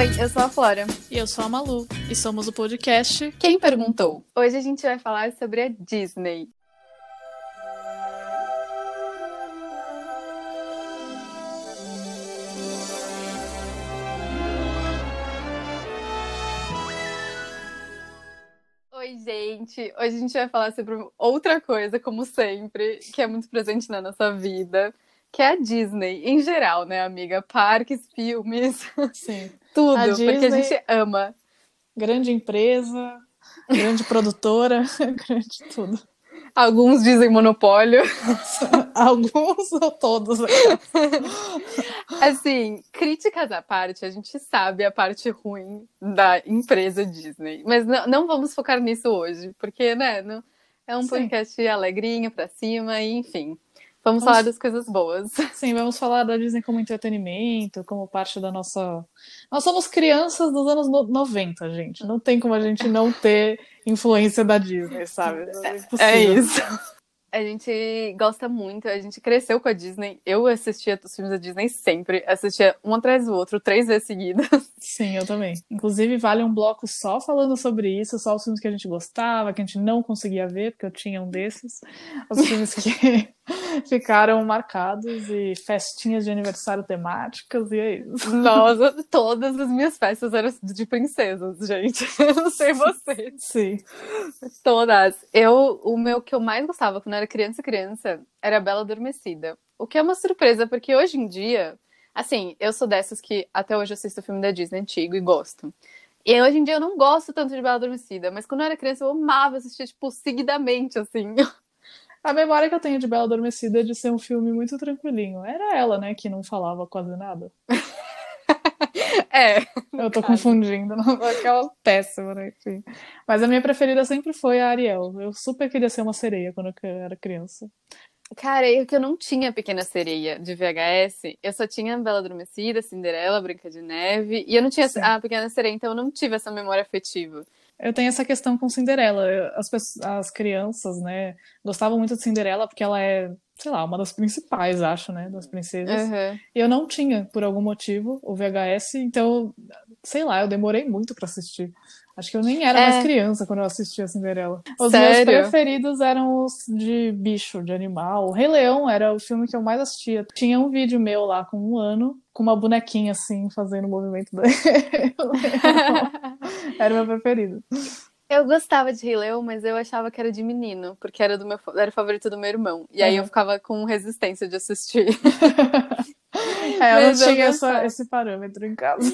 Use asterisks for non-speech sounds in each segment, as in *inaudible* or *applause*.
Oi, eu sou a Flora. E eu sou a Malu. E somos o podcast Quem Perguntou? Hoje a gente vai falar sobre a Disney. Oi, gente! Hoje a gente vai falar sobre outra coisa, como sempre, que é muito presente na nossa vida, que é a Disney, em geral, né, amiga? Parques, filmes, Sim. *laughs* tudo, A porque a Disney- gente ama. Grande empresa, grande produtora, *laughs* grande tudo. Alguns dizem monopólio. *laughs* Alguns ou todos. Assim, críticas à parte, a gente sabe a parte ruim da empresa Disney. Mas não, não vamos focar nisso hoje, porque, né, não, é um Sim. podcast alegrinho pra cima, e enfim. Vamos Vamos- falar das coisas boas. *laughs* Sim, vamos falar da Disney como entretenimento, como parte da nossa. Nós somos crianças dos anos no- 90, gente. Não tem como a gente não ter influência da Disney, sabe? É, impossível. É isso. A gente gosta muito, a gente cresceu com a Disney. Eu assistia os filmes da Disney sempre, assistia um atrás do outro, três vezes seguidas. *laughs* Sim, eu também. Inclusive, vale um bloco só falando sobre isso, só os filmes que a gente gostava, que a gente não conseguia ver, porque eu tinha um desses. Os filmes que *laughs* ficaram marcados e festinhas de aniversário temáticas, e é isso. Nossa, todas as minhas festas eram de princesas, gente. *laughs* Eu não sei vocês. Sim. Todas. Eu, o meu que eu mais gostava quando eu era criança, criança, era a Bela Adormecida. O que é uma surpresa, porque hoje em dia, assim, eu sou dessas que até hoje assisto filme da Disney antigo e gosto. E hoje em dia eu não gosto tanto de Bela Adormecida, mas quando eu era criança eu amava assistir, tipo, seguidamente, assim. *laughs* A memória que eu tenho de Bela Adormecida é de ser um filme muito tranquilinho. Era ela, né, que não falava quase nada. *laughs* É. Eu tô caso. confundindo, não, *laughs* aquela péssima, né? Enfim. Mas a minha preferida sempre foi a Ariel. Eu super queria ser uma sereia quando eu era criança. Cara, é que eu não tinha Pequena Sereia de VHS, eu só tinha Bela Adormecida, Cinderela, Branca de Neve, e eu não tinha Sim. a Pequena Sereia, então eu não tive essa memória afetiva. Eu tenho essa questão com Cinderela. As, pessoas- as crianças, né, gostavam muito de Cinderela porque ela é, sei lá, uma das principais, acho, né, das princesas. Uhum. E eu não tinha, por algum motivo, o VHS, então, sei lá, eu demorei muito pra assistir. Acho que eu nem era É. mais criança quando eu assistia Cinderela. Os Sério? meus preferidos eram os de bicho, de animal. O Rei Leão era o filme que eu mais assistia. Tinha um vídeo meu lá com um ano, com uma bonequinha assim, fazendo o movimento *laughs* Leão. Era o meu preferido. Eu gostava de Rei Leão, mas eu achava que era de menino, porque era do meu era o favorito do meu irmão. E aí Uhum. eu ficava com resistência de assistir. *laughs* É, eu não Mas eu tinha essa- esse parâmetro em casa.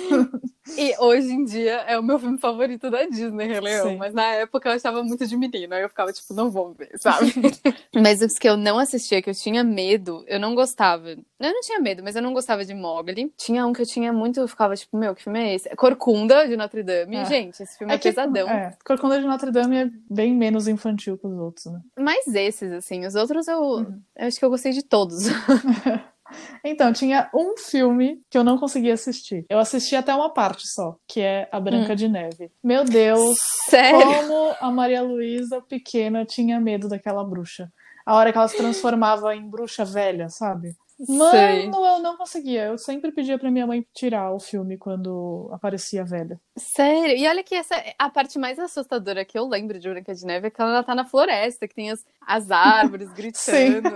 E hoje em dia é o meu filme favorito da Disney, Rei Leão. Sim. Mas na época eu achava muito de menino. Aí eu ficava tipo, não vou ver, sabe? *laughs* mas os que eu não assistia, que eu tinha medo, eu não gostava. Eu não tinha medo, mas eu não gostava de Mogli. Tinha um que eu tinha muito, eu ficava tipo, meu, que filme é esse? Corcunda, de Notre Dame. É. Gente, esse filme é, que, pesadão. É, Corcunda de Notre Dame é bem menos infantil que os outros, né? Mas esses, assim, os outros eu, Uhum. eu acho que eu gostei de todos. *laughs* Então, tinha um filme que eu não conseguia assistir. Eu assisti até uma parte só, que é A Branca de Neve. Meu Deus, Sério? como a Maria Luísa pequena tinha medo daquela bruxa. A hora que ela se transformava em bruxa velha, sabe? Mano, Sei. eu não conseguia. Eu sempre pedia pra minha mãe tirar o filme quando aparecia velha. Sério? E olha que essa a parte mais assustadora que eu lembro de Branca de Neve é quando ela tá na floresta, que tem as, as árvores *laughs* gritando.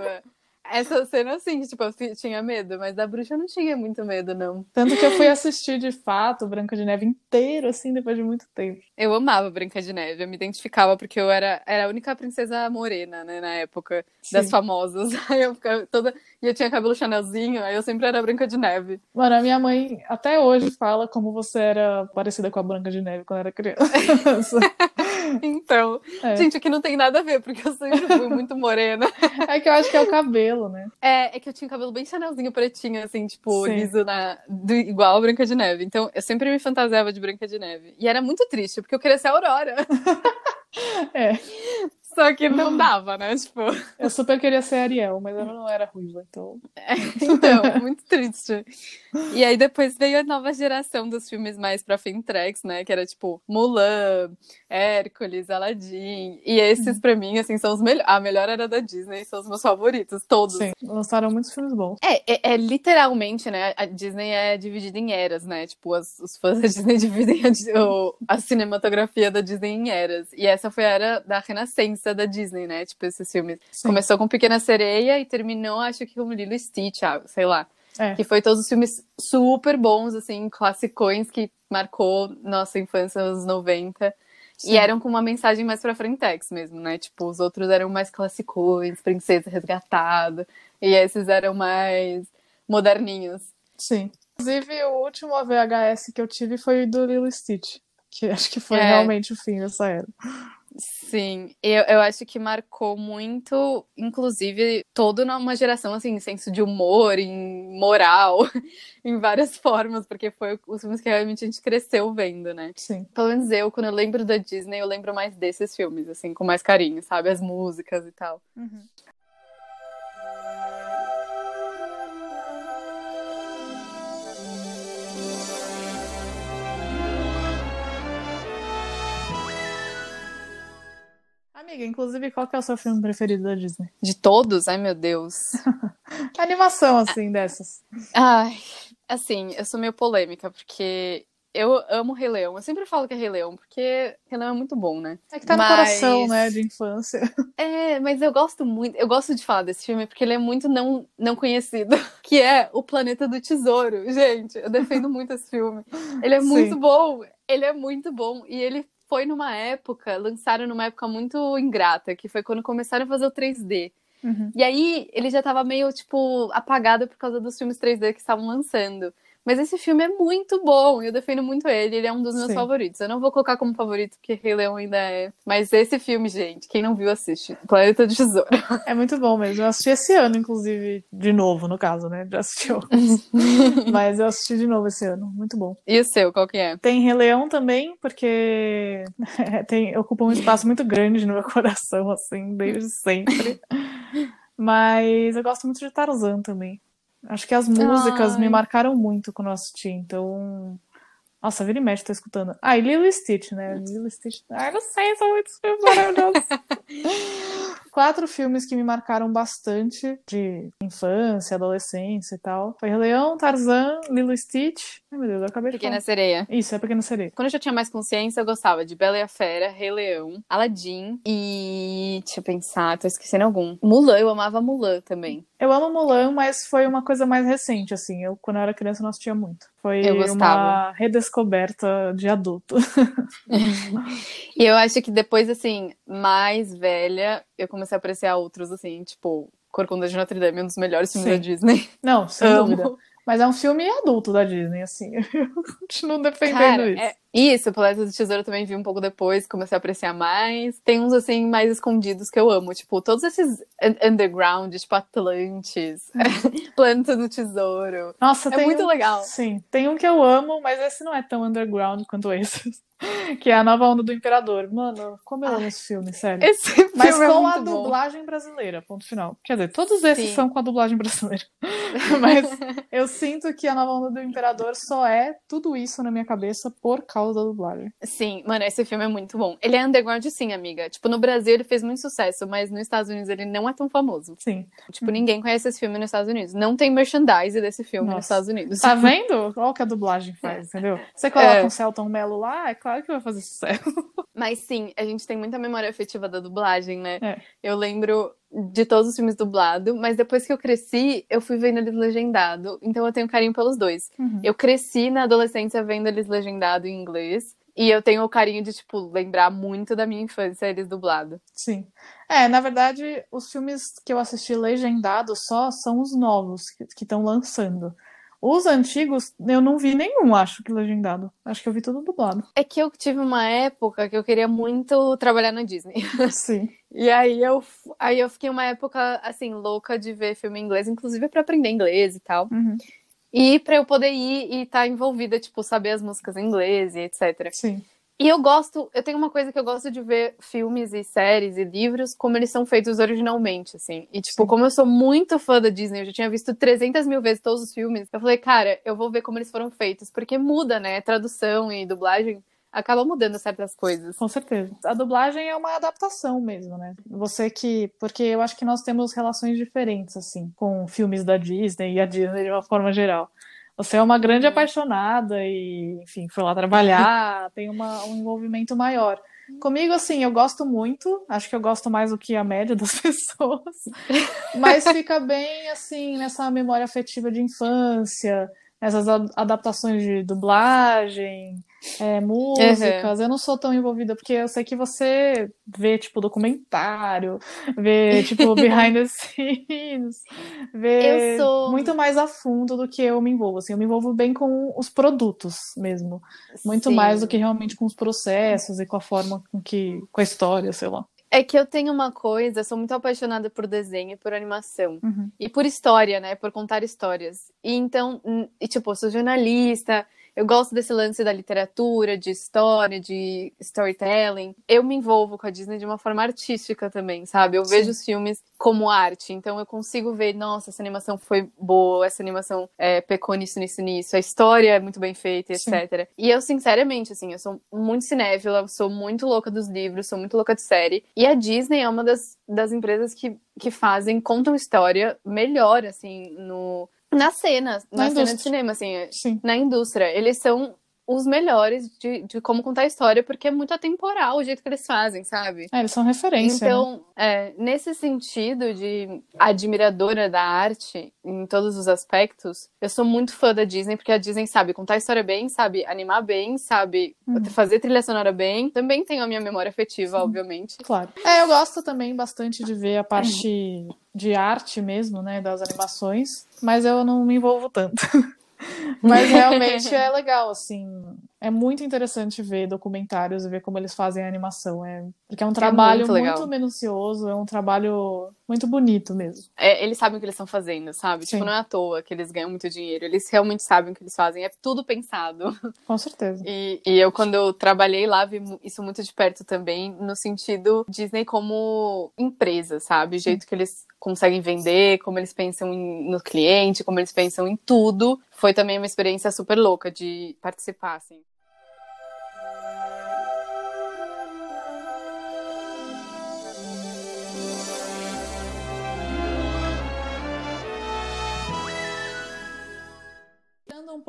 Essa cena, assim, que, tipo, eu tinha medo, mas da bruxa eu não tinha muito medo, não. Tanto que eu fui assistir de fato Branca de Neve inteiro, assim, depois de muito tempo. Eu amava Branca de Neve, eu me identificava porque eu era, era a única princesa morena, né, na época, das Sim. famosas. *laughs* Aí eu ficava toda. E eu tinha cabelo chanelzinho, aí eu sempre era Branca de Neve. Mano, a minha mãe até hoje fala como você era parecida com a Branca de Neve quando era criança. *laughs* *laughs* Então, É. gente, aqui não tem nada a ver, porque eu sempre fui muito morena. *laughs* É que eu acho que é o cabelo, né? É, é que eu tinha cabelo bem chanelzinho pretinho, assim, tipo, Sim. liso na, do- igual a Branca de Neve. Então, eu sempre me fantasiava de Branca de Neve. E era muito triste, porque eu queria ser a Aurora. *laughs* É. Só que não dava, né? Tipo. Eu super queria ser Ariel, mas eu não era ruiva, então. É, então, muito triste. E aí depois veio a nova geração dos filmes mais pra Fintrex, né? Que era tipo Mulan, Hércules, Aladdin. E esses, pra mim, assim, são os melhores. A melhor era da Disney, são os meus favoritos, todos. Sim, lançaram muitos filmes bons. É, é, é literalmente, né? A Disney é dividida em eras, né? Tipo, as, os fãs da Disney *laughs* dividem a, a cinematografia da Disney em eras. E essa foi a era da renascença da Disney, né? Tipo, esses filmes. Sim. Começou com Pequena Sereia e terminou, acho que com Lilo Stitch, ah, sei lá. É. Que foi todos os filmes super bons, assim, classicões que marcou nossa infância nos 90. Sim. E eram com uma mensagem mais pra frentex mesmo, né? Tipo, os outros eram mais classicões, Princesa Resgatada. E esses eram mais moderninhos. Sim. Inclusive, o último VHS que eu tive foi do Lilo Stitch. Que acho que foi é. realmente o fim dessa era. Sim, eu, eu acho que marcou muito, inclusive, toda uma geração, assim, senso de humor, em moral, *laughs* em várias formas, porque foi os filmes que realmente a gente cresceu vendo, né? Sim. Pelo menos eu, quando eu lembro da Disney, eu lembro mais desses filmes, assim, com mais carinho, sabe? As músicas e tal. Uhum. Amiga, inclusive, qual que é o seu filme preferido da Disney? De todos? Ai, meu Deus. *laughs* animação, assim, dessas? Ai, assim, eu sou meio polêmica, porque eu amo Rei Leão. Eu sempre falo que é Rei Leão, porque Rei Leão é muito bom, né? É que tá no mas... coração, né, de infância. *laughs* É, mas eu gosto muito, eu gosto de falar desse filme porque ele é muito não, não conhecido, *laughs* que é O Planeta do Tesouro. Gente, eu defendo muito esse filme. Ele é muito Sim. bom, ele é muito bom e ele foi numa época, lançaram numa época muito ingrata, que foi quando começaram a fazer o 3D. Uhum. E aí ele já tava meio, tipo, apagado por causa dos filmes 3D que estavam lançando. Mas esse filme é muito bom, eu defendo muito ele, ele é um dos meus Sim. favoritos. Eu não vou colocar como favorito, porque Rei Leão ainda é. Mas esse filme, gente, quem não viu, assiste. Planeta do Tesouro. *laughs* É muito bom mesmo. Eu assisti esse ano, inclusive, de novo, no caso, né? Já assisti *laughs* Mas eu assisti de novo esse ano. Muito bom. E o seu, qual que é? Tem Rei Leão também, porque *laughs* tem, ocupa um espaço muito grande no meu coração, assim, desde sempre. Mas eu gosto muito de Tarzan também. Acho que as músicas Ai. me marcaram muito quando eu assisti, então. Nossa, vira e mexe, tô escutando. Ah, e Lilo Stitch, né? Lilo Stitch. Ai, não sei, são muitos filmes maravilhosos. *laughs* *laughs* Quatro filmes que me marcaram bastante de infância, adolescência e tal. Foi Leão, Tarzan, Lilo Stitch. Ai, meu Deus, eu acabei de Pequena falar. Sereia. Isso, é Pequena Sereia. Quando eu já tinha mais consciência, eu gostava de Bela e a Fera, Rei Leão, Aladdin e... Deixa eu pensar, tô esquecendo algum. Mulan, eu amava Mulan também. Eu amo Mulan, mas foi uma coisa mais recente, assim. Eu, quando eu era criança, não assistia muito. Foi uma redescoberta de adulto. *laughs* *laughs* e eu acho que depois, assim, mais velha, eu comecei a apreciar outros, assim, tipo, Corcunda de Notre Dame, um dos melhores filmes Sim. da Disney. Não, sem Amo. dúvida. Mas é um filme adulto da Disney, assim. *laughs* Eu continuo defendendo Cara, isso. É... Isso, o Planeta do Tesouro também vi um pouco depois, comecei a apreciar mais. Tem uns, assim, mais escondidos que eu amo. Tipo, todos esses underground, tipo Atlantis, *laughs* Planeta do Tesouro. Nossa, é muito um... legal. Sim, tem um que eu amo, mas esse não é tão underground quanto esses. Que é a nova onda do Imperador. Mano, como eu amo esse filme, sério. Esse filme Mas é com a bom. dublagem brasileira, ponto final. Quer dizer, todos esses Sim. são com a dublagem brasileira. *laughs* Mas eu sinto que a nova onda do Imperador só é tudo isso na minha cabeça por causa da dublagem. Sim, mano, esse filme é muito bom. Ele é underground sim, amiga. Tipo, no Brasil ele fez muito sucesso, mas nos Estados Unidos ele não é tão famoso. Sim. Tipo, uhum. ninguém conhece esse filme nos Estados Unidos. Não tem merchandise desse filme Nossa. nos Estados Unidos. Tá *laughs* vendo? Qual que a dublagem faz, entendeu? Você coloca é. um Celton Mello lá, é claro que vai fazer sucesso. *laughs* Mas sim, a gente tem muita memória afetiva da dublagem, né? É. Eu lembro de todos os filmes dublados, mas depois que eu cresci, eu fui vendo eles legendado. Então eu tenho carinho pelos dois. Uhum. Eu cresci na adolescência vendo eles legendado em inglês. E eu tenho o carinho de, tipo, lembrar muito da minha infância eles dublado. Sim. É, na verdade, os filmes que eu assisti legendado só são os novos que estão lançando. Os antigos, eu não vi nenhum, acho que legendado. Acho que eu vi tudo dublado. É que eu tive uma época que eu queria muito trabalhar na Disney. *laughs* Sim. E aí eu, aí eu fiquei uma época, assim, louca de ver filme em inglês, inclusive para aprender inglês e tal. Uhum. E para eu poder ir e estar tá envolvida, tipo, saber as músicas em inglês e etc. Sim. E eu gosto, eu tenho uma coisa que eu gosto de ver filmes e séries e livros como eles são feitos originalmente, assim. E, tipo, Sim. como eu sou muito fã da Disney, eu já tinha visto 300 mil vezes todos os filmes, eu falei, cara, eu vou ver como eles foram feitos, porque muda, né? Tradução e dublagem acaba mudando certas coisas. Com certeza. A dublagem é uma adaptação mesmo, né? Você que. Porque eu acho que nós temos relações diferentes, assim, com filmes da Disney e a Disney de uma forma geral. Você é uma grande apaixonada e, enfim, foi lá trabalhar, *laughs* tem uma, um envolvimento maior. Comigo, assim, eu gosto muito, acho que eu gosto mais do que a média das *laughs* pessoas, mas fica bem, assim, nessa memória afetiva de infância, essas adaptações de dublagem, é, músicas. Uhum. Eu não sou tão envolvida, porque eu sei que você vê, tipo, documentário, vê, tipo, *laughs* behind the scenes, vê sou... muito mais a fundo do que eu me envolvo. Assim, eu me envolvo bem com os produtos mesmo. Muito Sim. mais do que realmente com os processos e com a forma com que. com a história, sei lá. É que eu tenho uma coisa, sou muito apaixonada por desenho e por animação. Uhum. E por história, né? Por contar histórias. E então, e, tipo, eu sou jornalista, eu gosto desse lance da literatura, de história, de storytelling. Eu me envolvo com a Disney de uma forma artística também, sabe? Eu Sim. vejo os filmes como arte, então eu consigo ver, nossa, essa animação foi boa, essa animação é, pecou nisso, nisso, nisso, a história é muito bem feita, etc. Sim. E eu, sinceramente, assim, eu sou muito cinéfila, sou muito louca dos livros, sou muito louca de série. E a Disney é uma das, das empresas que, que fazem, contam história melhor, assim, no, na cena, na, na cena de cinema, assim, Sim. na indústria. Eles são os melhores de, de como contar a história, porque é muito atemporal o jeito que eles fazem, sabe? É, eles são referência. Então, né? é, nesse sentido de admiradora da arte, em todos os aspectos, eu sou muito fã da Disney, porque a Disney sabe contar a história bem, sabe animar bem, sabe hum. fazer trilha sonora bem. Também tenho a minha memória afetiva, Sim. obviamente. Claro. É, eu gosto também bastante de ver a parte de arte mesmo, né, das animações, mas eu não me envolvo tanto. *laughs* Mas *laughs* realmente é legal, assim. É muito interessante ver documentários e ver como eles fazem a animação. É, porque é um trabalho é muito, muito, minucioso, é um trabalho muito bonito mesmo. É, eles sabem o que eles estão fazendo, sabe? Tipo, Sim. Tipo, não é à toa que eles ganham muito dinheiro. Eles realmente sabem o que eles fazem. É tudo pensado. *laughs* Com certeza. E, e eu, quando eu trabalhei lá, vi isso muito de perto também, no sentido Disney como empresa, sabe? O jeito Sim. que eles conseguem vender, como eles pensam no cliente, como eles pensam em tudo. Foi também uma experiência super louca de participar, assim.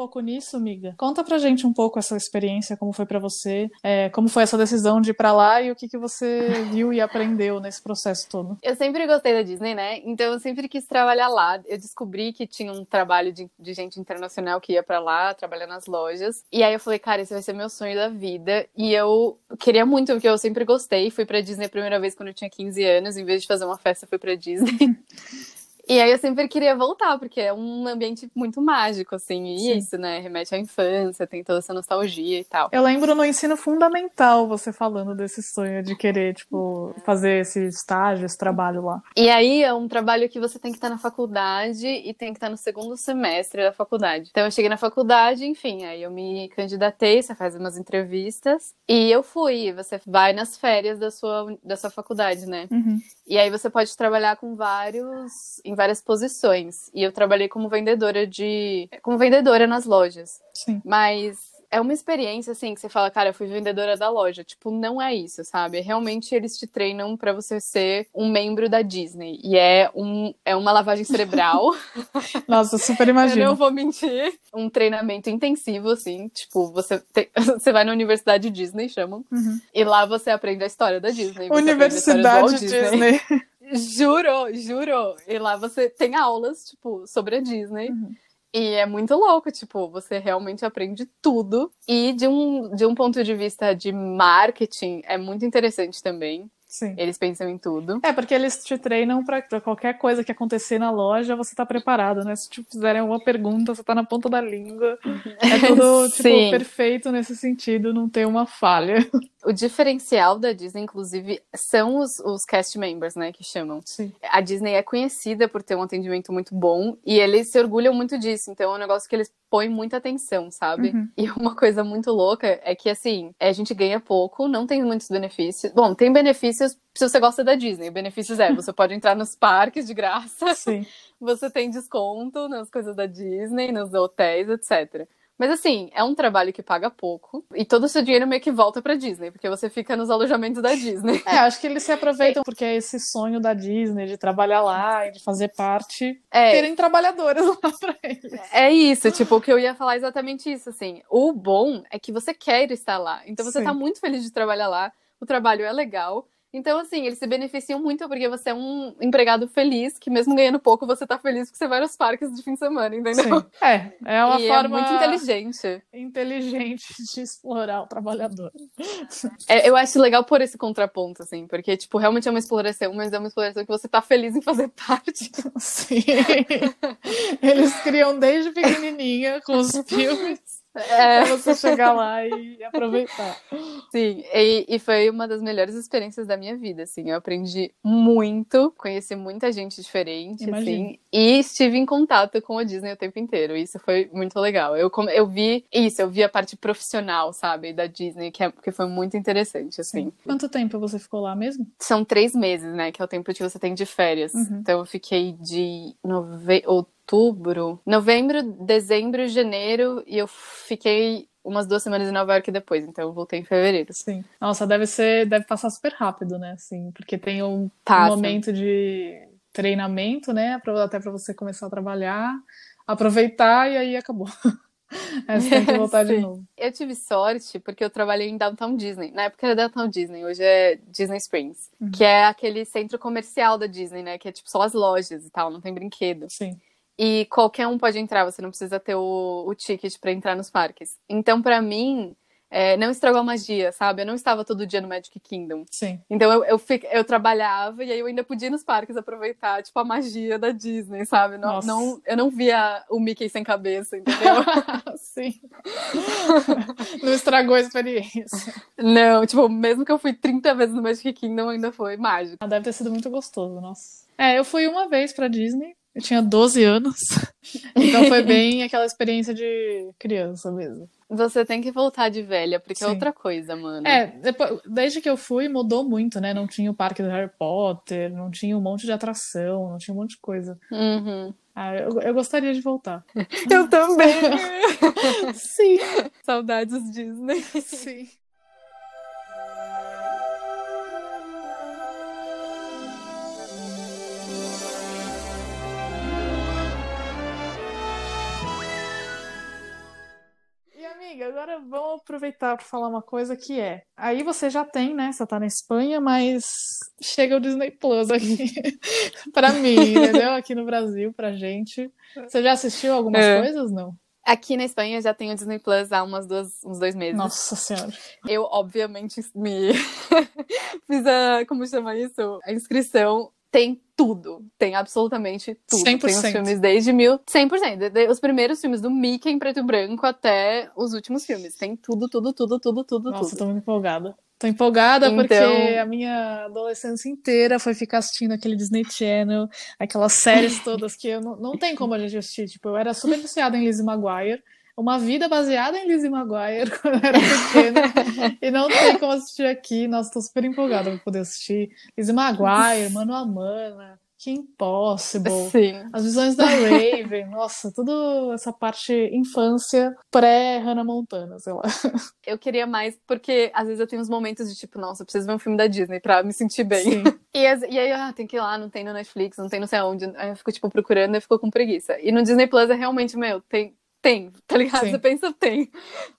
Pouco nisso, amiga. Conta pra gente um pouco essa experiência, como foi para você, é, como foi essa decisão de ir pra lá e o que, que você viu e aprendeu nesse processo todo. Eu sempre gostei da Disney, né? Então eu sempre quis trabalhar lá. Eu descobri que tinha um trabalho de, de gente internacional que ia para lá, trabalhar nas lojas. E aí eu falei, cara, esse vai ser meu sonho da vida. E eu queria muito, porque eu sempre gostei. Fui pra Disney a primeira vez quando eu tinha 15 anos. Em vez de fazer uma festa, fui pra Disney. *laughs* E aí eu sempre queria voltar, porque é um ambiente muito mágico, assim, e Sim. isso, né? Remete à infância, tem toda essa nostalgia e tal. Eu lembro no ensino fundamental você falando desse sonho de querer, tipo, fazer esse estágio, esse trabalho lá. E aí é um trabalho que você tem que estar na faculdade e tem que estar no segundo semestre da faculdade. Então eu cheguei na faculdade, enfim, aí eu me candidatei, você faz umas entrevistas e eu fui. Você vai nas férias da sua, da sua faculdade, né? Uhum. E aí você pode trabalhar com vários em várias posições. E eu trabalhei como vendedora de. como vendedora nas lojas. Sim. Mas é uma experiência, assim, que você fala, cara, eu fui vendedora da loja. Tipo, não é isso, sabe? Realmente eles te treinam para você ser um membro da Disney. E é, um, é uma lavagem cerebral. *laughs* *laughs* Nossa, super imagino. eu não vou mentir. Um treinamento intensivo, assim. Tipo, você, te... *laughs* você vai na Universidade Disney, chamam. Uhum. E lá você aprende a história da Disney. Universidade Disney. Disney. Juro, juro. E lá você tem aulas, tipo, sobre a Disney. Uhum. E é muito louco, tipo, você realmente aprende tudo. E de um, de um ponto de vista de marketing, é muito interessante também. Sim. Eles pensam em tudo. É, porque eles te treinam para qualquer coisa que acontecer na loja, você tá preparado, né? Se te fizerem alguma pergunta, você tá na ponta da língua. É tudo, *laughs* tipo, perfeito nesse sentido, não tem uma falha. O diferencial da Disney, inclusive, são os, os cast members, né, que chamam. Sim. A Disney é conhecida por ter um atendimento muito bom e eles se orgulham muito disso. Então é um negócio que eles põem muita atenção, sabe? Uhum. E uma coisa muito louca é que, assim, a gente ganha pouco, não tem muitos benefícios. Bom, tem benefícios se você gosta da Disney. Benefícios é, você pode entrar nos parques de graça, Sim. *laughs* você tem desconto nas coisas da Disney, nos hotéis, etc. Mas assim, é um trabalho que paga pouco e todo o seu dinheiro meio que volta pra Disney, porque você fica nos alojamentos da Disney. É, acho que eles se aproveitam porque é esse sonho da Disney de trabalhar lá e de fazer parte. É, Terem trabalhadores lá *laughs* pra eles. é isso, tipo, o que eu ia falar é exatamente isso, assim. O bom é que você quer estar lá. Então você Sim. tá muito feliz de trabalhar lá, o trabalho é legal. Então, assim, eles se beneficiam muito porque você é um empregado feliz, que mesmo ganhando pouco, você tá feliz porque você vai nos parques de fim de semana, entendeu? Sim. É, é uma e forma é muito inteligente. inteligente de explorar o trabalhador. É, eu acho legal por esse contraponto, assim, porque, tipo, realmente é uma exploração, mas é uma exploração que você tá feliz em fazer *laughs* parte. Sim. Eles criam desde pequenininha com os *laughs* filmes É, pra você chegar lá e aproveitar. sim, e, e foi uma das melhores experiências da minha vida, assim. Eu aprendi muito, conheci muita gente diferente, Imagino. assim, e estive em contato com a Disney o tempo inteiro. Isso foi muito legal. Eu, eu vi isso, eu vi a parte profissional, sabe, da Disney, que, é, que foi muito interessante, assim. Quanto tempo você ficou lá mesmo? São três meses, né? Que é o tempo que você tem de férias. Uhum. Então eu fiquei de nove... outubro, novembro, dezembro, janeiro e eu fiquei umas duas semanas em Nova York depois. Então eu voltei em fevereiro. Sim. Nossa, deve ser, deve passar super rápido, né? Assim, porque tem um, um momento de treinamento, né? Até para você começar a trabalhar, aproveitar e aí acabou. Aí *laughs* você tem que voltar de novo. Eu tive sorte porque eu trabalhei em Downtown Disney. Na época era Downtown Disney, hoje é Disney Springs. Uhum. Que é aquele centro comercial da Disney, né? Que é tipo só as lojas e tal, não tem brinquedo. Sim. E qualquer um pode entrar, você não precisa ter o, o ticket pra entrar nos parques. Então, pra mim, é, não estragou a magia, sabe? Eu não estava todo dia no Magic Kingdom. Sim. Então eu, eu, fi- eu trabalhava e aí eu ainda podia ir nos parques aproveitar, tipo, a magia da Disney, sabe? Não, Nossa. não, eu não via o Mickey sem cabeça, entendeu? *laughs* Sim. *laughs* Não estragou a experiência. não, tipo, mesmo que eu fui 30 vezes no Magic Kingdom, ainda foi mágico. Ah, Deve ter sido muito gostoso, nossa. É, eu fui uma vez pra Disney. Eu tinha 12 anos. *laughs* Então foi bem aquela experiência de criança mesmo. Você tem que voltar de velha, porque é Sim. outra coisa, mano. É, depois, desde que eu fui, mudou muito, né? Não tinha o parque do Harry Potter, não tinha um monte de atração, não tinha um monte de coisa. Uhum. Ah, eu, eu gostaria de voltar. Eu também. *laughs* Sim, Saudades Disney. sim. Amiga, agora vamos aproveitar para falar uma coisa que é. Aí você já tem, né? Você tá na Espanha, mas chega o Disney Plus aqui *laughs* pra mim, entendeu? Aqui no Brasil, pra gente. Você já assistiu algumas É. coisas? Não. Aqui na Espanha já tem o Disney Plus há umas duas, uns dois meses. Nossa Senhora. Eu, obviamente, me *laughs* fiz a. Como chama isso? A inscrição. Tem tudo. Tem absolutamente tudo. Tem os 100%. filmes desde mil. 100%. De- de- Os primeiros filmes do Mickey em preto e branco até os últimos filmes. Tem tudo, tudo, tudo, tudo, tudo, Nossa, tudo. tô muito empolgada. Tô empolgada porque Então- a minha adolescência inteira foi ficar assistindo aquele Disney Channel, aquelas séries *laughs* todas que eu não, não tem como a gente assistir. Tipo, eu era super viciada em Lizzie McGuire, uma vida baseada em Lizzie McGuire *laughs* quando eu era pequena, e não tem como assistir aqui. Nossa, tô super empolgada pra poder assistir Lizzie McGuire, *laughs* Mano a Mana, Kim Possible. Sim. As visões da Raven, nossa, tudo essa parte infância pré-Hannah Montana, sei lá. *laughs* Eu queria mais, porque às vezes eu tenho uns momentos de tipo, nossa, eu preciso ver um filme da Disney pra me sentir bem. E, e aí, ah, tem que ir lá, não tem no Netflix, não tem não sei aonde. Aí eu fico, tipo, procurando e eu fico com preguiça. E no Disney Plus é realmente, meu, tem, tem, tá ligado? Sim. Você pensa, tem.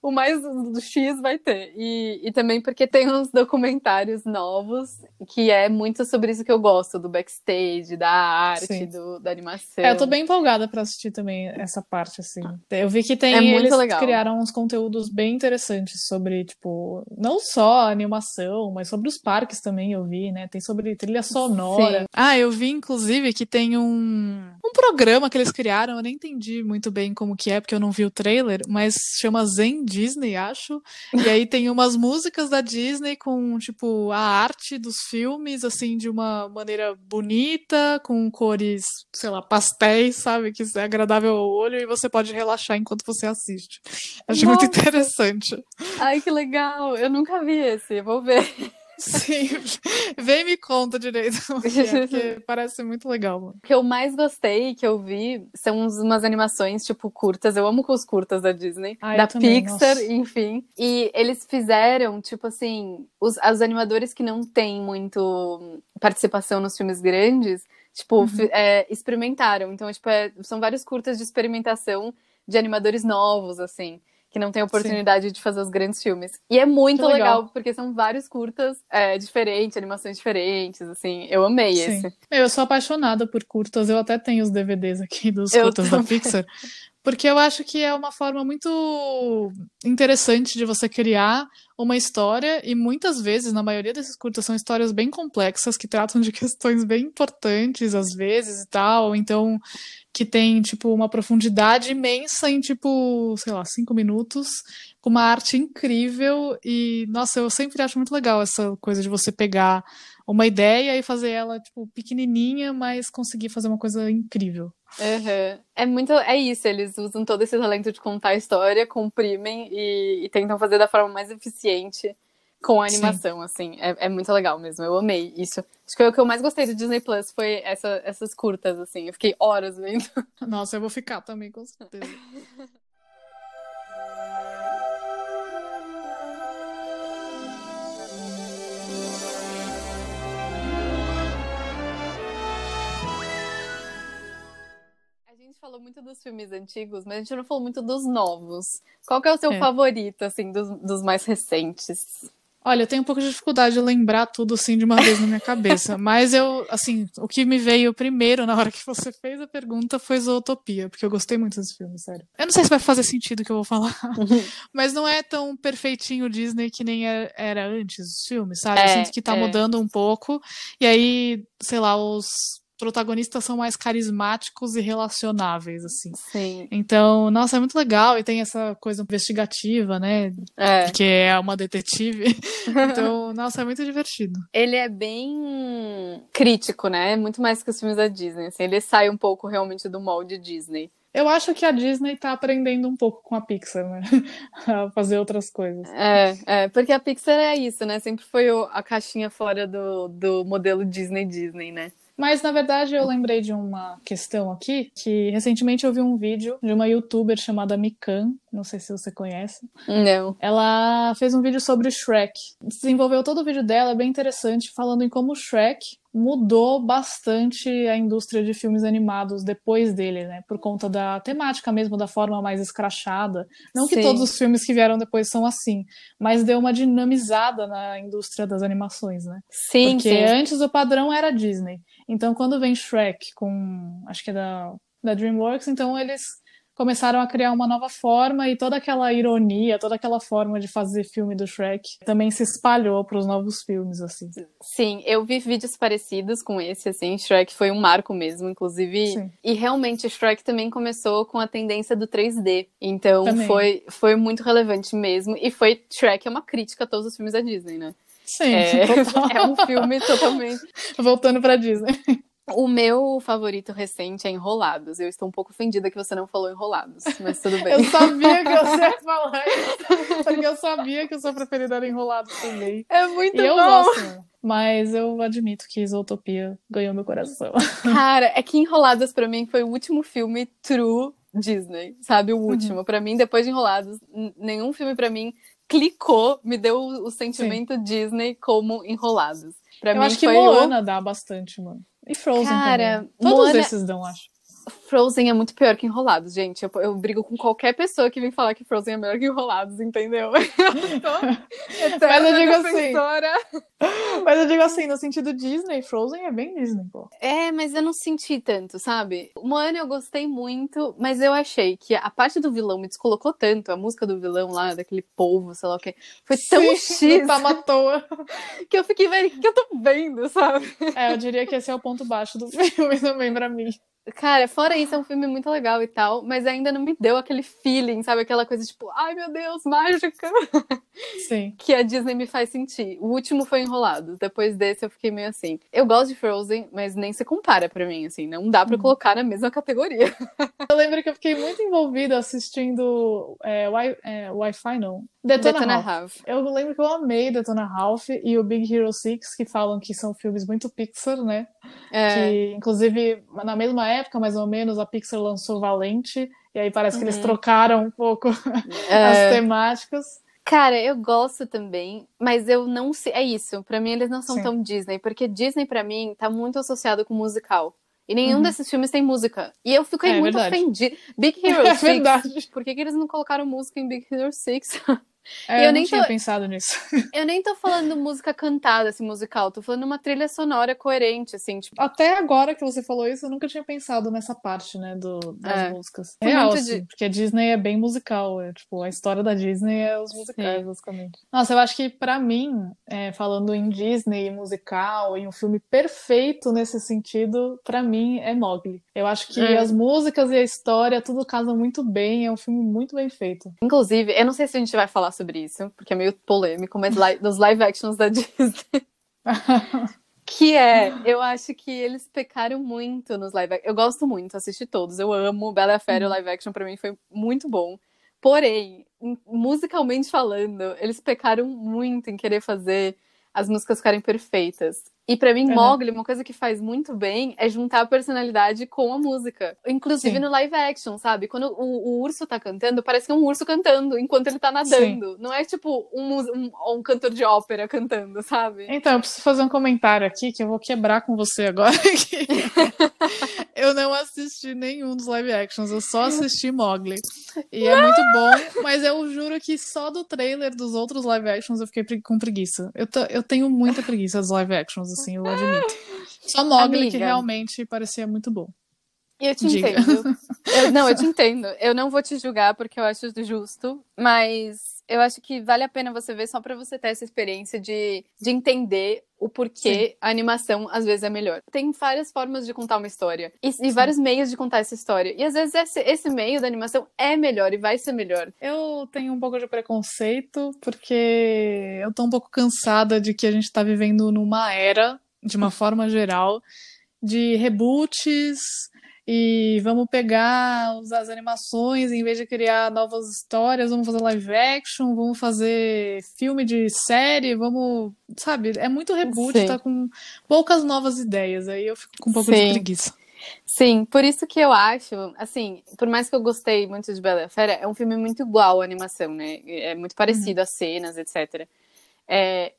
O mais do X vai ter. E, e também porque tem uns documentários novos que é muito sobre isso que eu gosto, do backstage, da arte, do, da animação. É, eu tô bem empolgada pra assistir também essa parte, assim. Eu vi que tem, É muito eles legal. criaram uns conteúdos bem interessantes sobre, tipo, não só animação, mas sobre os parques também, eu vi, né? Tem sobre trilha sonora. Sim. Ah, eu vi, inclusive, que tem um, um programa que eles criaram, eu nem entendi muito bem como que é, porque eu não vi o trailer, mas chama Zen Disney, acho. E aí tem umas músicas da Disney com, tipo, a arte dos filmes, assim, de uma maneira bonita, com cores, sei lá, pastéis, sabe? Que é agradável ao olho e você pode relaxar enquanto você assiste. Achei Nossa. muito interessante. Ai, que legal! Eu nunca vi esse, vou ver. Sim, *laughs* vem e me conta direito, é, porque *laughs* parece muito legal. Mano. O que eu mais gostei, que eu vi, são umas animações, tipo, curtas. Eu amo com os curtas da Disney, Ai, da Pixar, nossa. enfim. E eles fizeram, tipo assim, os, os animadores que não têm muito participação nos filmes grandes, tipo, uhum. é, experimentaram. Então, tipo, é, são vários curtas de experimentação de animadores novos, assim que não tem oportunidade Sim. de fazer os grandes filmes. E é muito legal. legal. porque são vários curtas é, diferentes, animações diferentes, assim. Eu amei Sim. esse. Eu sou apaixonada por curtas, eu até tenho os DVDs aqui dos eu curtas também. da Pixar. Porque eu acho que é uma forma muito interessante de você criar uma história, e muitas vezes, na maioria desses curtas, são histórias bem complexas, que tratam de *laughs* questões bem importantes, às vezes, e tal. Então, que tem, tipo, uma profundidade imensa em, tipo, sei lá, cinco minutos, com uma arte incrível. E, nossa, eu sempre acho muito legal essa coisa de você pegar uma ideia e fazer ela, tipo, pequenininha, mas conseguir fazer uma coisa incrível. Uhum. É muito. É isso, eles usam todo esse talento de contar a história, comprimem e, e tentam fazer da forma mais eficiente com a animação, Sim. assim. É, é, muito legal mesmo. Eu amei isso. Acho que o que eu mais gostei do Disney Plus foi essa, essas curtas, assim. Eu fiquei horas vendo. *laughs* Nossa, eu vou ficar também, com certeza. A gente falou muito dos filmes antigos, mas a gente não falou muito dos novos. Qual que é o seu é. favorito, assim, dos, dos mais recentes? Olha, eu tenho um pouco de dificuldade de lembrar tudo assim de uma vez na minha cabeça, *laughs* mas eu, assim, o que me veio primeiro na hora que você fez a pergunta foi Zootopia, porque eu gostei muito desse filme, sério. Eu não sei se vai fazer sentido o que eu vou falar, uhum. *laughs* mas não é tão perfeitinho Disney que nem era antes os filmes, sabe? É, eu sinto que tá é. mudando um pouco, e aí, sei lá, os protagonistas são mais carismáticos e relacionáveis, assim. Sim. Então, nossa, é muito legal e tem essa coisa investigativa, né? É. Que é uma detetive. *laughs* então, nossa, é muito divertido. Ele é bem crítico, né? Muito mais que os filmes da Disney. Assim, ele sai um pouco realmente do molde Disney. Eu acho que a Disney tá aprendendo um pouco com a Pixar, né? *laughs* a fazer outras coisas. É, é, porque a Pixar é isso, né? Sempre foi a caixinha fora do, do modelo Disney-Disney, né? Mas, na verdade, eu lembrei de uma questão aqui, que recentemente eu vi um vídeo de uma youtuber chamada Mikan, não sei se você conhece. Não. Ela fez um vídeo sobre Shrek. Desenvolveu todo o vídeo dela, é bem interessante, falando em como Shrek mudou bastante a indústria de filmes animados depois dele, né? Por conta da temática mesmo, da forma mais escrachada. Não Sim. que todos os filmes que vieram depois são assim, mas deu uma dinamizada na indústria das animações, né? Sim, Porque sim. antes o padrão era Disney. Então quando vem Shrek com, acho que é da da DreamWorks, então eles começaram a criar uma nova forma e toda aquela ironia, toda aquela forma de fazer filme do Shrek também se espalhou para os novos filmes, assim. Sim, eu vi vídeos parecidos com esse, assim, Shrek foi um marco mesmo, inclusive. Sim. E realmente Shrek também começou com a tendência do 3D, então foi, foi muito relevante mesmo. E foi Shrek é uma crítica a todos os filmes da Disney, né? Sim, é, *laughs* é um filme totalmente. Voltando para Disney. O meu favorito recente é Enrolados. Eu estou um pouco ofendida que você não falou Enrolados, mas tudo bem. eu sabia que você ia *laughs* falar isso, porque eu sabia que o seu preferido era Enrolados também. É muito e bom. eu gosto, mas eu admito que Isotopia ganhou meu coração. Cara, é que Enrolados para mim foi o último filme true Disney, sabe? O uhum. último. Uhum. para mim, depois de Enrolados, nenhum filme para mim clicou, me deu o sentimento Sim. Disney como Enrolados. Pra eu mim acho que Moana o... dá bastante, mano. E Frozen Cara, também. Todos Moana... esses dão, acho. Frozen é muito pior que Enrolados, gente. Eu, eu, brigo com qualquer pessoa que vem falar que Frozen é melhor que Enrolados, entendeu? *laughs* *laughs* Eu tô Mas eu digo assim. *laughs* Mas eu digo assim, no sentido Disney, Frozen é bem Disney, pô. É, mas eu não senti tanto, sabe? Moana eu gostei muito, mas eu achei que a parte do vilão me descolocou tanto, a música do vilão lá, daquele povo, sei lá o que, foi tão Sim, X. Tá à toa. Que eu fiquei, velho, o que eu tô vendo, sabe? É, eu diria que esse é o ponto baixo do filme também pra mim. Cara, fora isso, é um filme muito legal e tal, mas ainda não me deu aquele feeling, sabe? Aquela coisa tipo, ai meu Deus, mágica! *laughs* Sim. que a Disney me faz sentir. O último foi enrolado, depois desse eu fiquei meio assim. Eu gosto de Frozen, mas nem se compara pra mim, assim, não dá pra Uhum. colocar na mesma categoria. *laughs* Eu lembro que eu fiquei muito envolvida assistindo é, Wi- é, Wi-Fi, não. Detona, Detona Ralph. Ralph. Eu lembro que eu amei Detona Ralph e o Big Hero 6, que falam que são filmes muito Pixar, né? É, Que, inclusive, na mesma época, mais ou menos, a Pixar lançou Valente, e aí parece que eles Uhum. trocaram um pouco é. *laughs* as temáticas. Cara, eu gosto também, mas eu não sei. É isso, pra mim eles não são Sim. tão Disney, porque Disney pra mim tá muito associado com musical. E nenhum Uhum. desses filmes tem música. E eu fiquei É, muito verdade. ofendida. Big *laughs* Hero É 6. verdade. Por que, que eles não colocaram música em Big Hero 6? *laughs* É, eu eu, nem tinha tô- pensado nisso. *laughs* eu nem tô falando música cantada, assim, musical. Tô falando uma trilha sonora coerente, assim, tipo. Até agora que você falou isso, eu nunca tinha pensado nessa parte, né, do, das É. músicas. Real, assim, de- porque a Disney é bem musical, é, tipo, a história da Disney é os musicais, Sim. basicamente. Nossa, eu acho que pra mim, é, falando em Disney, musical, em um filme perfeito nesse sentido, pra mim é Mowgli. Eu acho que É. as músicas e a história, tudo casam muito bem, é um filme muito bem feito. Inclusive, eu não sei se a gente vai falar sobre isso, porque é meio polêmico, mas li- dos live actions da *laughs* Disney. Que é, eu acho que eles pecaram muito nos live action. Eu gosto muito, assisti todos, eu amo. Bela e a Fera, o live action pra mim foi muito bom. Porém, musicalmente falando, eles pecaram muito em querer fazer as músicas ficarem perfeitas. E pra mim, Uhum. Mowgli, uma coisa que faz muito bem é juntar a personalidade com a música. Inclusive Sim. no live action, sabe? Quando o, o urso tá cantando, parece que é um urso cantando enquanto ele tá nadando. Não é tipo um, um, um cantor de ópera cantando, sabe? Então, eu preciso fazer um comentário aqui que eu vou quebrar com você agora. *laughs* *laughs* eu não assisti nenhum dos live actions, eu só assisti Mowgli. E é muito bom, mas eu juro que só do trailer dos outros live actions eu fiquei com preguiça. Eu, eu tenho muita preguiça dos live actions, assim, eu admito. *laughs* Só Mowgli que Amiga. realmente parecia muito bom. Eu te Diga. entendo. *laughs* Eu- não, eu te entendo. Eu não vou te julgar porque eu acho justo, mas eu acho que vale a pena você ver só pra você ter essa experiência de, de entender o porquê a animação às vezes é melhor. Tem várias formas de contar uma história e, e vários meios de contar essa história. E às vezes esse, esse meio da animação é melhor e vai ser melhor. Eu tenho um pouco de preconceito, porque eu tô um pouco cansada de que a gente tá vivendo numa era, de uma forma geral, de reboots e vamos pegar as animações, em vez de criar novas histórias, vamos fazer live action, vamos fazer filme de série, vamos, sabe? É muito reboot, Sim. tá com poucas novas ideias, aí eu fico com um pouco de Sim. preguiça. Sim, por isso que eu acho, assim, por mais que eu gostei muito de Bela e a Fera, é um filme muito igual à animação, né? É muito parecido as cenas, etc. É,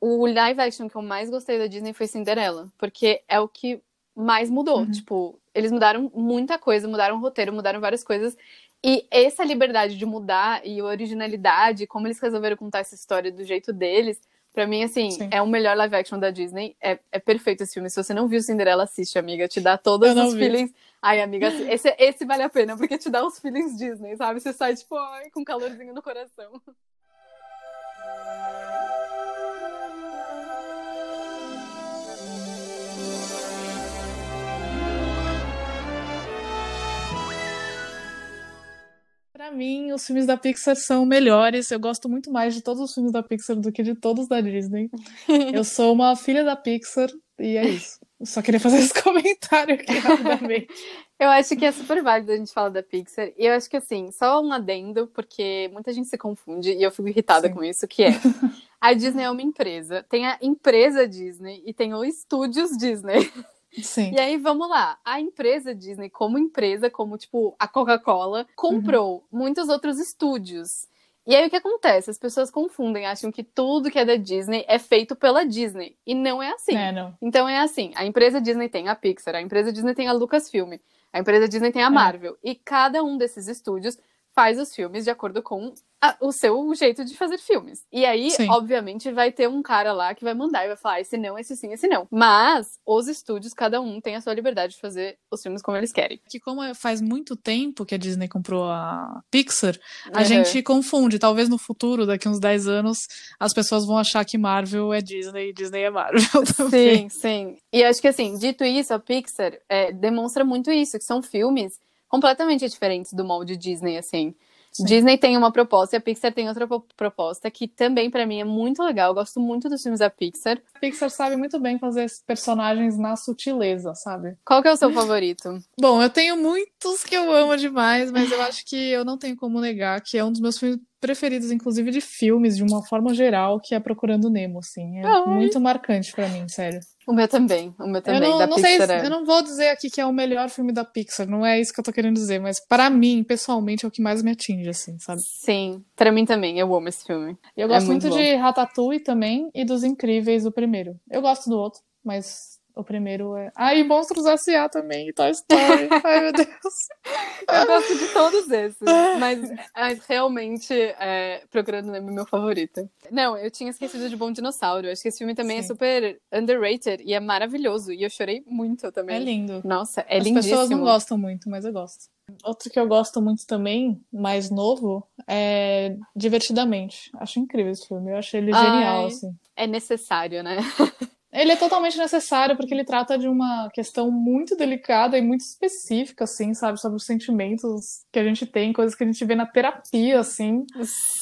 o live action que eu mais gostei da Disney foi Cinderela, porque é o que mais mudou. Uhum. Tipo, eles mudaram muita coisa, mudaram o roteiro, mudaram várias coisas. E essa liberdade de mudar e originalidade, como eles resolveram contar essa história do jeito deles, pra mim, assim, Sim. é o melhor live action da Disney. É, é perfeito esse filme. Se você não viu Cinderela, assiste, amiga. Te dá todos os vi. feelings. Ai, amiga, esse, esse vale a pena, porque te dá os feelings Disney, sabe? Você sai, tipo, ai, com calorzinho no coração. Mim, os filmes da Pixar são melhores. Eu gosto muito mais de todos os filmes da Pixar do que de todos da Disney. *laughs* Eu sou uma filha da Pixar e é isso. Eu só queria fazer esse *laughs* comentário aqui rapidamente. Eu acho que é super válido a gente falar da Pixar. E eu acho que, assim, só um adendo, porque muita gente se confunde e eu fico irritada Sim. com isso, que é a Disney é uma empresa. Tem a empresa Disney e tem o Estúdios Disney. *laughs* Sim. E aí, vamos lá. A empresa Disney, como empresa, como, tipo, a Coca-Cola, comprou muitos outros estúdios. E aí, o que acontece? As pessoas confundem, acham que tudo que é da Disney é feito pela Disney. E não é assim. É, não. Então é assim, a empresa Disney tem a Pixar, a empresa Disney tem a Lucasfilm, a empresa Disney tem a Marvel, e cada um desses estúdios faz os filmes de acordo com a, o seu jeito de fazer filmes. E aí, Sim. obviamente, vai ter um cara lá que vai mandar e vai falar esse não, esse sim, esse não. Mas os estúdios, cada um tem a sua liberdade de fazer os filmes como eles querem. Que como é- faz muito tempo que a Disney comprou a Pixar, a Uhum. gente confunde. Talvez no futuro, daqui uns 10 anos, as pessoas vão achar que Marvel é Disney e Disney é Marvel *laughs* também. Sim, sim. E acho que assim, dito isso, a Pixar é, demonstra muito isso, que são filmes completamente diferentes do molde Disney, assim. Sim. Disney tem uma proposta e a Pixar tem outra po- proposta, que também pra mim é muito legal. Eu gosto muito dos filmes da Pixar. A Pixar sabe muito bem fazer esses personagens na sutileza, sabe? Qual que é o seu favorito? *laughs* Bom, eu tenho muitos que eu amo demais, mas eu acho que eu não tenho como negar que é um dos meus filmes preferidos, inclusive de filmes, de uma forma geral, que é Procurando Nemo, assim. É Ai. muito marcante pra mim, sério. O meu também. O meu Eu também. não, da não sei, Pixar é- eu não vou dizer aqui que é o melhor filme da Pixar, não é isso que eu tô querendo dizer, mas pra mim, pessoalmente, é o que mais me atinge, assim, sabe? Sim, pra mim também. Eu amo esse filme. E eu É gosto muito muito, bom. de Ratatouille também e dos Incríveis, o primeiro. Eu gosto do outro, mas o primeiro é. Ah, e Monstros S.A. também, e Toy Story. *laughs* Ai, meu Deus. Eu gosto de todos esses, mas, mas realmente é, Procurando Nemo é meu favorito. Não, eu tinha esquecido de Bom Dinossauro. Acho que esse filme também é Sim. super underrated e é maravilhoso. E eu chorei muito também. É lindo. Nossa, é As lindíssimo. pessoas não gostam muito, mas eu gosto. Outro que eu gosto muito também, mais novo, é Divertidamente. Acho incrível esse filme. Eu achei ele Ai. genial, assim. É necessário, né? *laughs* Ele é totalmente necessário porque ele trata de uma questão muito delicada e muito específica, assim, sabe? Sobre os sentimentos que a gente tem, coisas que a gente vê na terapia, assim.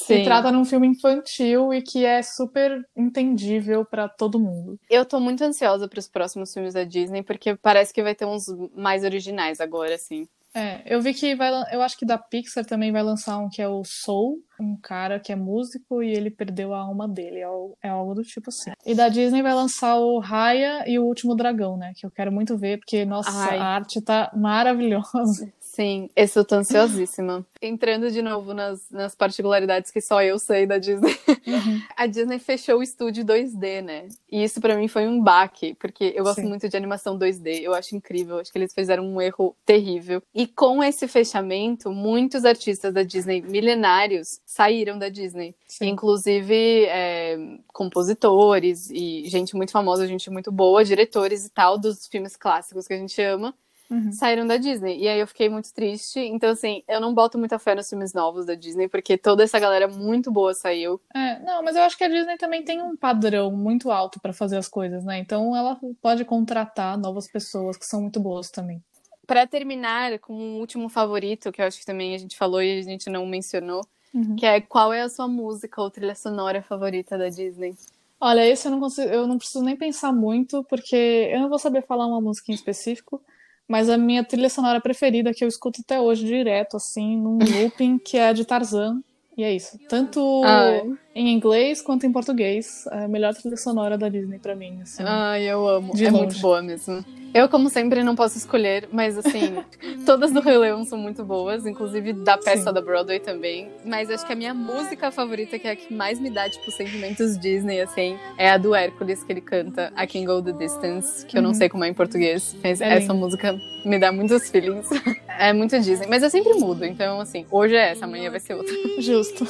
Sim. E trata num filme infantil e que é super entendível pra todo mundo. Eu tô muito ansiosa pros próximos filmes da Disney, porque parece que vai ter uns mais originais agora, assim. É, eu vi que vai, eu acho que da Pixar também vai lançar um que é o Soul, um cara que é músico e ele perdeu a alma dele, é, é algo do tipo assim. E da Disney vai lançar o Raya e o Último Dragão, né? Que eu quero muito ver, porque, nossa, Ai. a arte tá maravilhosa. *laughs* Sim, esse eu tô ansiosíssima. Entrando de novo nas, nas particularidades que só eu sei da Disney. *laughs* A Disney fechou o estúdio 2D, né? E isso pra mim foi um baque, porque eu gosto Sim. muito de animação 2D, eu acho incrível, acho que eles fizeram um erro terrível. E com esse fechamento, muitos artistas da Disney milenários saíram da Disney. Sim. Inclusive é, compositores e gente muito famosa, gente muito boa, diretores e tal dos filmes clássicos que a gente ama Uhum. saíram da Disney. E aí eu fiquei muito triste. Então, assim, eu não boto muita fé nos filmes novos da Disney, porque toda essa galera muito boa saiu. É, não, mas eu acho que a Disney também tem um padrão muito alto pra fazer as coisas, né? Então ela pode contratar novas pessoas que são muito boas também. Pra terminar com um último favorito, que eu acho que também a gente falou e a gente não mencionou, Uhum. que é qual é a sua música ou trilha sonora favorita da Disney? Olha, esse eu não consigo, eu não preciso nem pensar muito, porque eu não vou saber falar uma música em específico, mas a minha trilha sonora preferida que eu escuto até hoje direto, assim, num *laughs* looping, que é a de Tarzan. E é isso. Tanto Ai. em inglês quanto em português. É a melhor trilha sonora da Disney pra mim, assim. Ai, eu amo. É longe. muito boa mesmo. Eu, como sempre, não posso escolher, mas assim, *laughs* todas do Rei Leão são muito boas, inclusive da peça Sim. da Broadway também. Mas acho que a minha música favorita, que é a que mais me dá, tipo, sentimentos Disney, assim, é a do Hércules, que ele canta I Can Go the Distance, que eu não Uhum. sei como é em português, mas É essa lindo. música me dá muitos feelings. *laughs* é muito Disney, mas eu sempre mudo, então, assim, hoje é essa, amanhã vai ser outra. *laughs* Justo.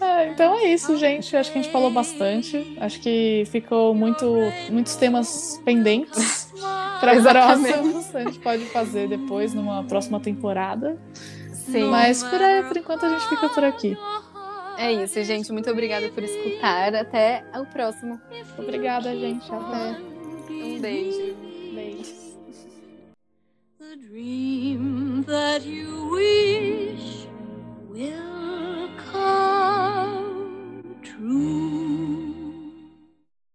É, então é isso, gente. Acho que a gente falou bastante. Acho que ficou muito, muitos temas pendentes Traz aromas. A gente pode fazer depois numa próxima temporada. Sim. Mas por, aí, por enquanto a gente fica por aqui. É isso, gente. Muito obrigada por escutar. Até o próximo. Obrigada, gente. Até. Um beijo. Beijo. The dream that you wish will come true.